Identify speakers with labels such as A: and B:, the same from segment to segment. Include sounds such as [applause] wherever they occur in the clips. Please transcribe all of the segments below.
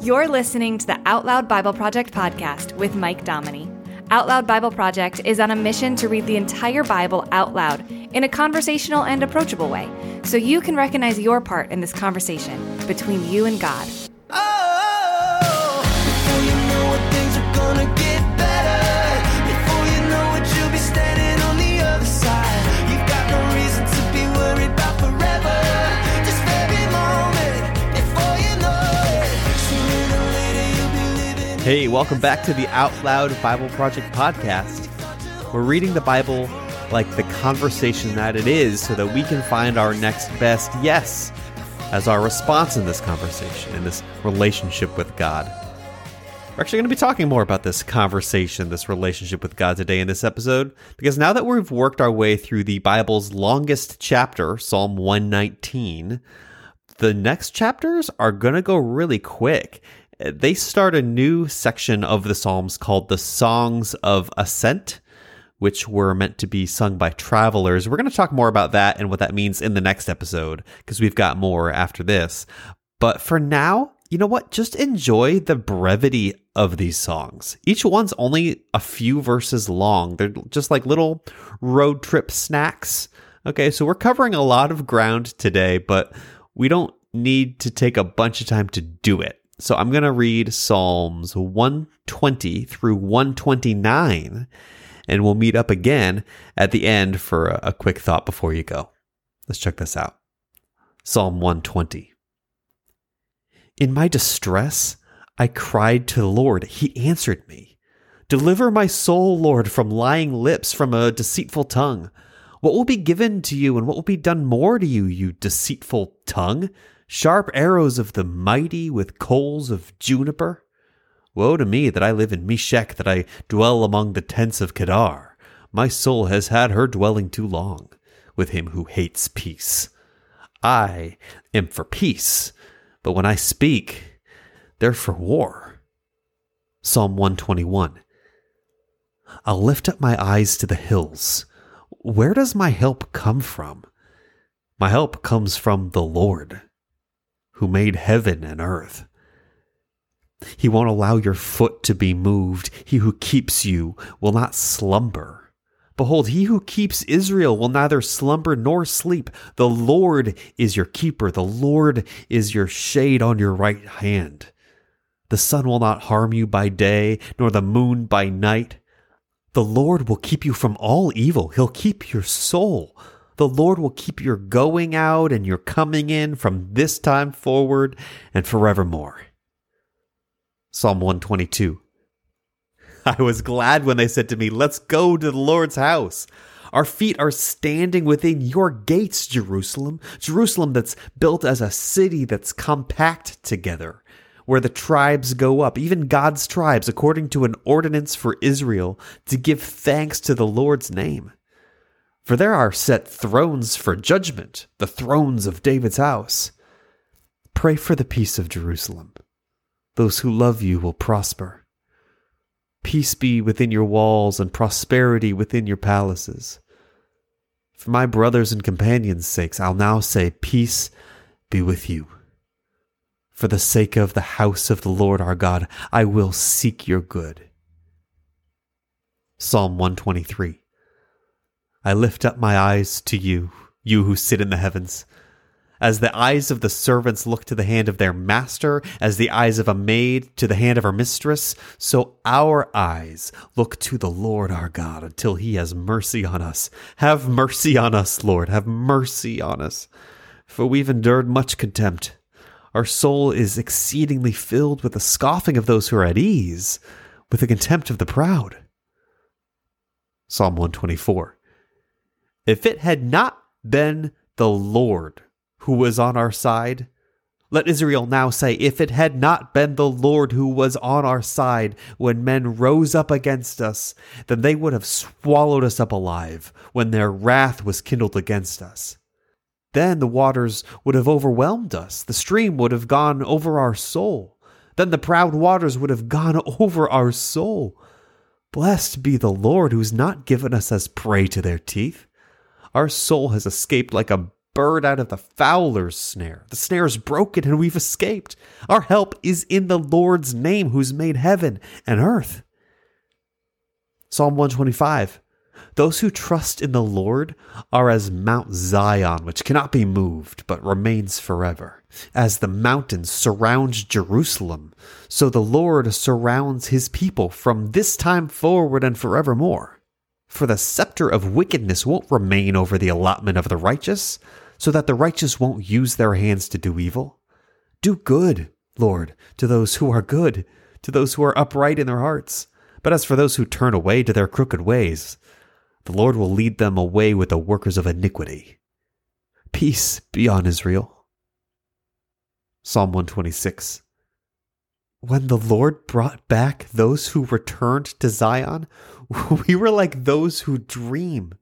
A: You're listening to the Out Loud Bible Project podcast with Mike Dominy. Out Loud Bible Project is on a mission to read the entire Bible out loud in a conversational and approachable way so you can recognize your part in this conversation between you and God.
B: Hey, welcome back to the Out Loud Bible Project podcast. We're reading the Bible like the conversation that it is so that we can find our next best yes as our response in this conversation, in this relationship with God. We're actually going to be talking more about this conversation, this relationship with God today in this episode, because now that we've worked our way through the Bible's longest chapter, Psalm 119, the next chapters are going to go really quick. They start a new section of the Psalms called the Songs of Ascent, which were meant to be sung by travelers. We're going to talk more about that and what that means in the next episode because we've got more after this. But for now, you know what? Just enjoy the brevity of these songs. Each one's only a few verses long. They're just like little road trip snacks. Okay, so we're covering a lot of ground today, but we don't need to take a bunch of time to do it. So I'm going to read Psalms 120 through 129, and we'll meet up again at the end for a, a quick thought before you go. Let's check this out Psalm 120. In my distress, I cried to the Lord. He answered me. Deliver my soul, Lord, from lying lips, from a deceitful tongue. What will be given to you, and what will be done more to you, you deceitful tongue? Sharp arrows of the mighty with coals of juniper? Woe to me that I live in Meshech, that I dwell among the tents of Kedar. My soul has had her dwelling too long with him who hates peace. I am for peace, but when I speak, they're for war. Psalm 121. I'll lift up my eyes to the hills. Where does my help come from? My help comes from the Lord, who made heaven and earth. He won't allow your foot to be moved. He who keeps you will not slumber. Behold, he who keeps Israel will neither slumber nor sleep. The Lord is your keeper. The Lord is your shade on your right hand. The sun will not harm you by day, nor the moon by night. The Lord will keep you from all evil. He'll keep your soul. The Lord will keep your going out and your coming in from this time forward and forevermore. Psalm 122. [laughs] I was glad when they said to me, Let's go to the Lord's house. Our feet are standing within your gates, Jerusalem. Jerusalem that's built as a city that's compact together, where the tribes go up, even God's tribes, according to an ordinance for Israel, to give thanks to the Lord's name. For there are set thrones for judgment, the thrones of David's house. Pray for the peace of Jerusalem. Those who love you will prosper. Peace be within your walls and prosperity within your palaces. For my brothers and companions' sakes, I'll now say, Peace be with you. For the sake of the house of the Lord our God, I will seek your good. Psalm 123 I lift up my eyes to you, you who sit in the heavens. As the eyes of the servants look to the hand of their master, as the eyes of a maid to the hand of her mistress, so our eyes look to the Lord our God until he has mercy on us. Have mercy on us, Lord, have mercy on us. For we've endured much contempt. Our soul is exceedingly filled with the scoffing of those who are at ease, with the contempt of the proud. Psalm 124. If it had not been the Lord who was on our side, let Israel now say, If it had not been the Lord who was on our side when men rose up against us, then they would have swallowed us up alive when their wrath was kindled against us. Then the waters would have overwhelmed us, the stream would have gone over our soul. Then the proud waters would have gone [laughs] over our soul. Blessed be the Lord who's not given us as prey to their teeth. Our soul has escaped like a bird out of the fowler's snare. The snare is broken and we've escaped. Our help is in the Lord's name who's made heaven and earth. Psalm 125 Those who trust in the Lord are as Mount Zion, which cannot be moved, but remains forever. As the mountains surround Jerusalem, so the Lord surrounds his people from this time forward and forevermore. For the scepter of wickedness won't remain over the allotment of the righteous, so that the righteous won't use their hands to do evil. Do good, Lord, to those who are good, to those who are upright in their hearts. But as for those who turn away to their crooked ways, the Lord will lead them away with the workers of iniquity. Peace be on Israel. Psalm 126. When the Lord brought back those who returned to Zion, [laughs] we were like those who dream.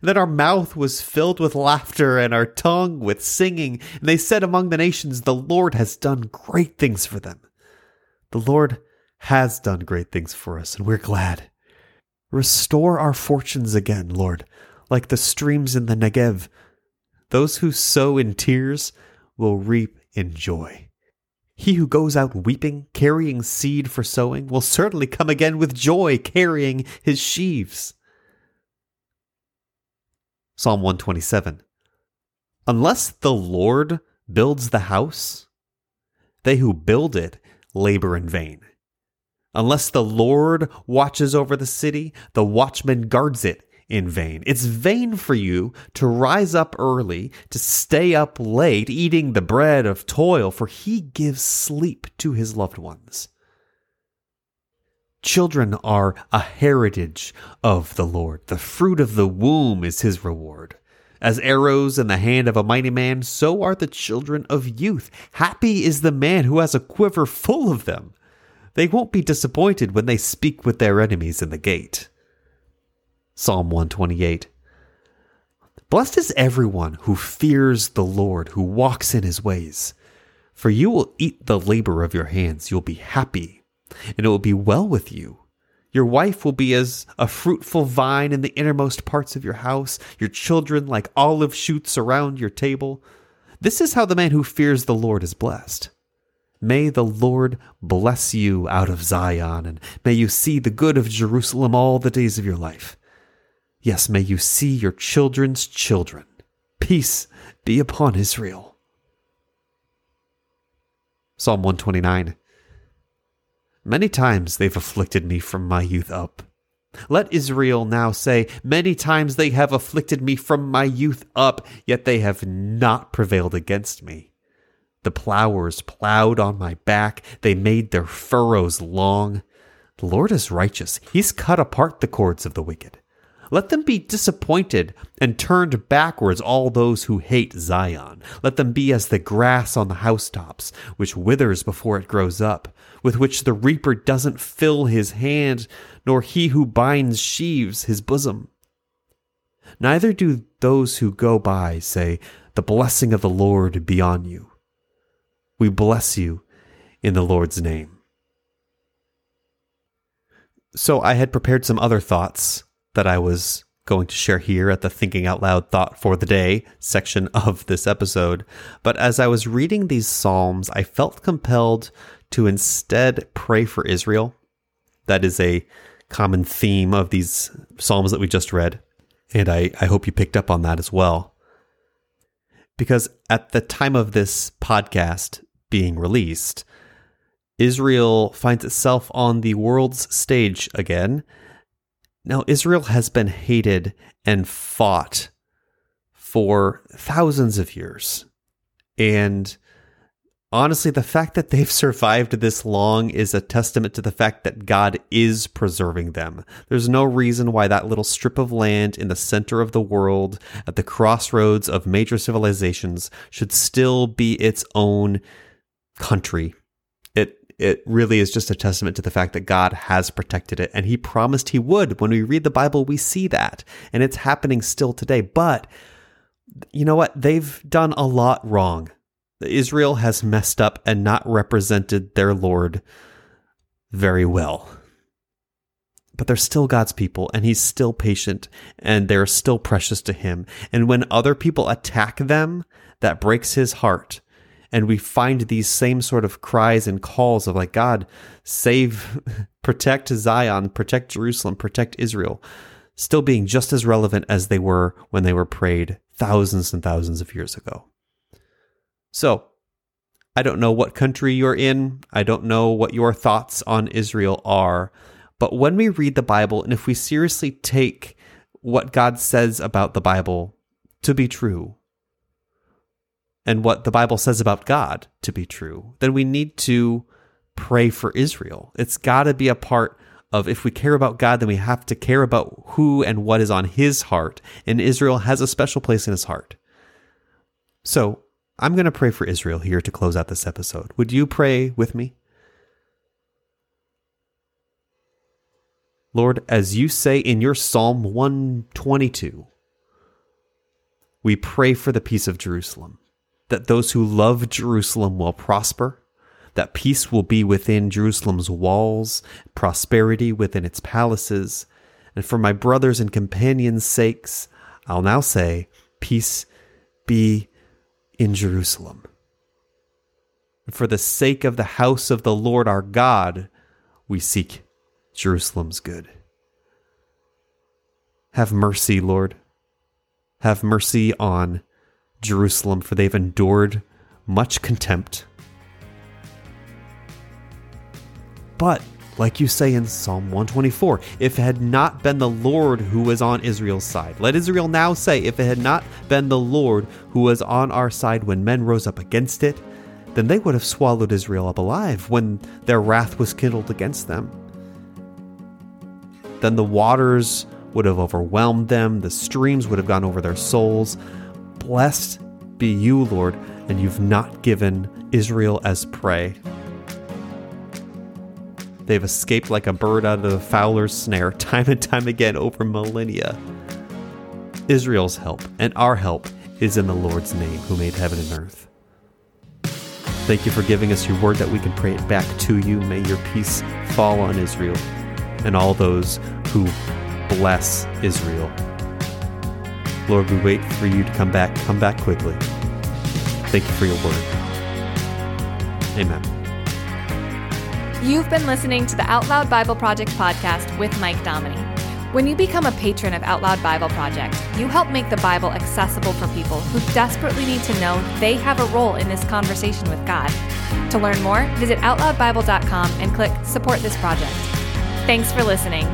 B: And then our mouth was filled with laughter and our tongue with singing. And they said among the nations, The Lord has done great things for them. The Lord has done great things for us, and we're glad. Restore our fortunes again, Lord, like the streams in the Negev. Those who sow in tears will reap in joy. He who goes out weeping, carrying seed for sowing, will certainly come again with joy, carrying his sheaves. Psalm 127 Unless the Lord builds the house, they who build it labor in vain. Unless the Lord watches over the city, the watchman guards it in vain. It's vain for you to rise up early, to stay up late, eating the bread of toil, for he gives sleep to his loved ones. Children are a heritage of the Lord. The fruit of the womb is his reward. As arrows in the hand of a mighty man, so are the children of youth. Happy is the man who has a quiver full of them. They won't be disappointed when they speak with their enemies in the gate. Psalm 128. Blessed is everyone who fears the Lord, who walks in his ways. For you will eat the labor of your hands. You'll be happy, and it will be well with you. Your wife will be as a fruitful vine in the innermost parts of your house, your children like olive shoots around your table. This is how the man who fears the Lord is blessed. May the Lord bless you out of Zion, and may you see the good of Jerusalem all the days of your life. Yes, may you see your children's children. Peace be upon Israel. Psalm 129 Many times they've afflicted me from my youth up. Let Israel now say, Many times they have afflicted me from my youth up, yet they have not prevailed against me. The plowers plowed on my back, they made their furrows long. The Lord is righteous, He's cut apart the cords of the wicked. Let them be disappointed and turned backwards, all those who hate Zion. Let them be as the grass on the housetops, which withers before it grows up, with which the reaper doesn't fill his hand, nor he who binds sheaves his bosom. Neither do those who go by say, The blessing of the Lord be on you. We bless you in the Lord's name. So I had prepared some other thoughts that I was going to share here at the Thinking Out Loud Thought for the Day section of this episode. But as I was reading these Psalms, I felt compelled to instead pray for Israel. That is a common theme of these Psalms that we just read. And I, I hope you picked up on that as well. Because at the time of this podcast being released, Israel finds itself on the world's stage again now, Israel has been hated and fought for thousands of years. And honestly, the fact that they've [laughs] survived this long is a testament to the fact that God is preserving them. There's no reason why that little strip of land in the center of the world, at the crossroads of major civilizations, should still be its own country it really is just a testament to the fact that God has protected it and he promised he would. When we read the Bible, we see that and it's happening still today. But you know what? They've done a lot wrong. Israel has messed up and not represented their Lord very well. but they're still God's people and he's still patient and they're still precious to him. And when other people attack them, that breaks his heart. And we find these same sort of cries and calls of like, God, save, [laughs] protect Zion, protect Jerusalem, protect Israel, still being just as relevant as they were when they were prayed thousands and thousands of years ago. So, I don't know what country you're in. I don't know what your thoughts on Israel are. But when we read the Bible and if we seriously take what God says about the Bible to be true, and what the Bible says about God to be true, then we need to pray for Israel. It's got to be a part of if we care about God, then we have to care about who and what is on his heart. And Israel has a special place in his heart. So I'm going to pray for Israel here to close out this episode. Would you pray with me? Lord, as you say in your Psalm 122, we pray for the peace of Jerusalem, that those who love Jerusalem will prosper, that peace will be within Jerusalem's walls, prosperity within its palaces. And for my brothers and companions' sakes, I'll now say, Peace be in Jerusalem. For the sake of the house of the Lord our God, we seek Jerusalem's good. Have mercy, Lord. Have mercy on Jerusalem, for they've endured much contempt. But, like you say in Psalm 124, if it had not been the Lord who was on Israel's side, let Israel now say, if it had not been the Lord who was on our side when men rose up against it, then they would have swallowed Israel up alive when their wrath was kindled against them then the waters would have overwhelmed them, the streams would have gone over their souls. Blessed be you, Lord, and you've not given Israel as prey. They've escaped like a bird out of the fowler's snare [laughs] time and time again over millennia. Israel's help and our help is in the Lord's name who made heaven and earth. Thank you for giving us your word that we can pray it back to you. May your peace fall on Israel and all those who bless Israel. Lord, we wait for you to come back. Come back quickly. Thank you for your word. Amen.
A: You've been listening to the Out Loud Bible Project podcast with Mike Dominy. When you become a patron of Out Loud Bible Project, you help make the Bible accessible for people who desperately need to know they have a role in this conversation with God. To learn more, visit OutLoudBible.com and click Support This Project. Thanks for listening.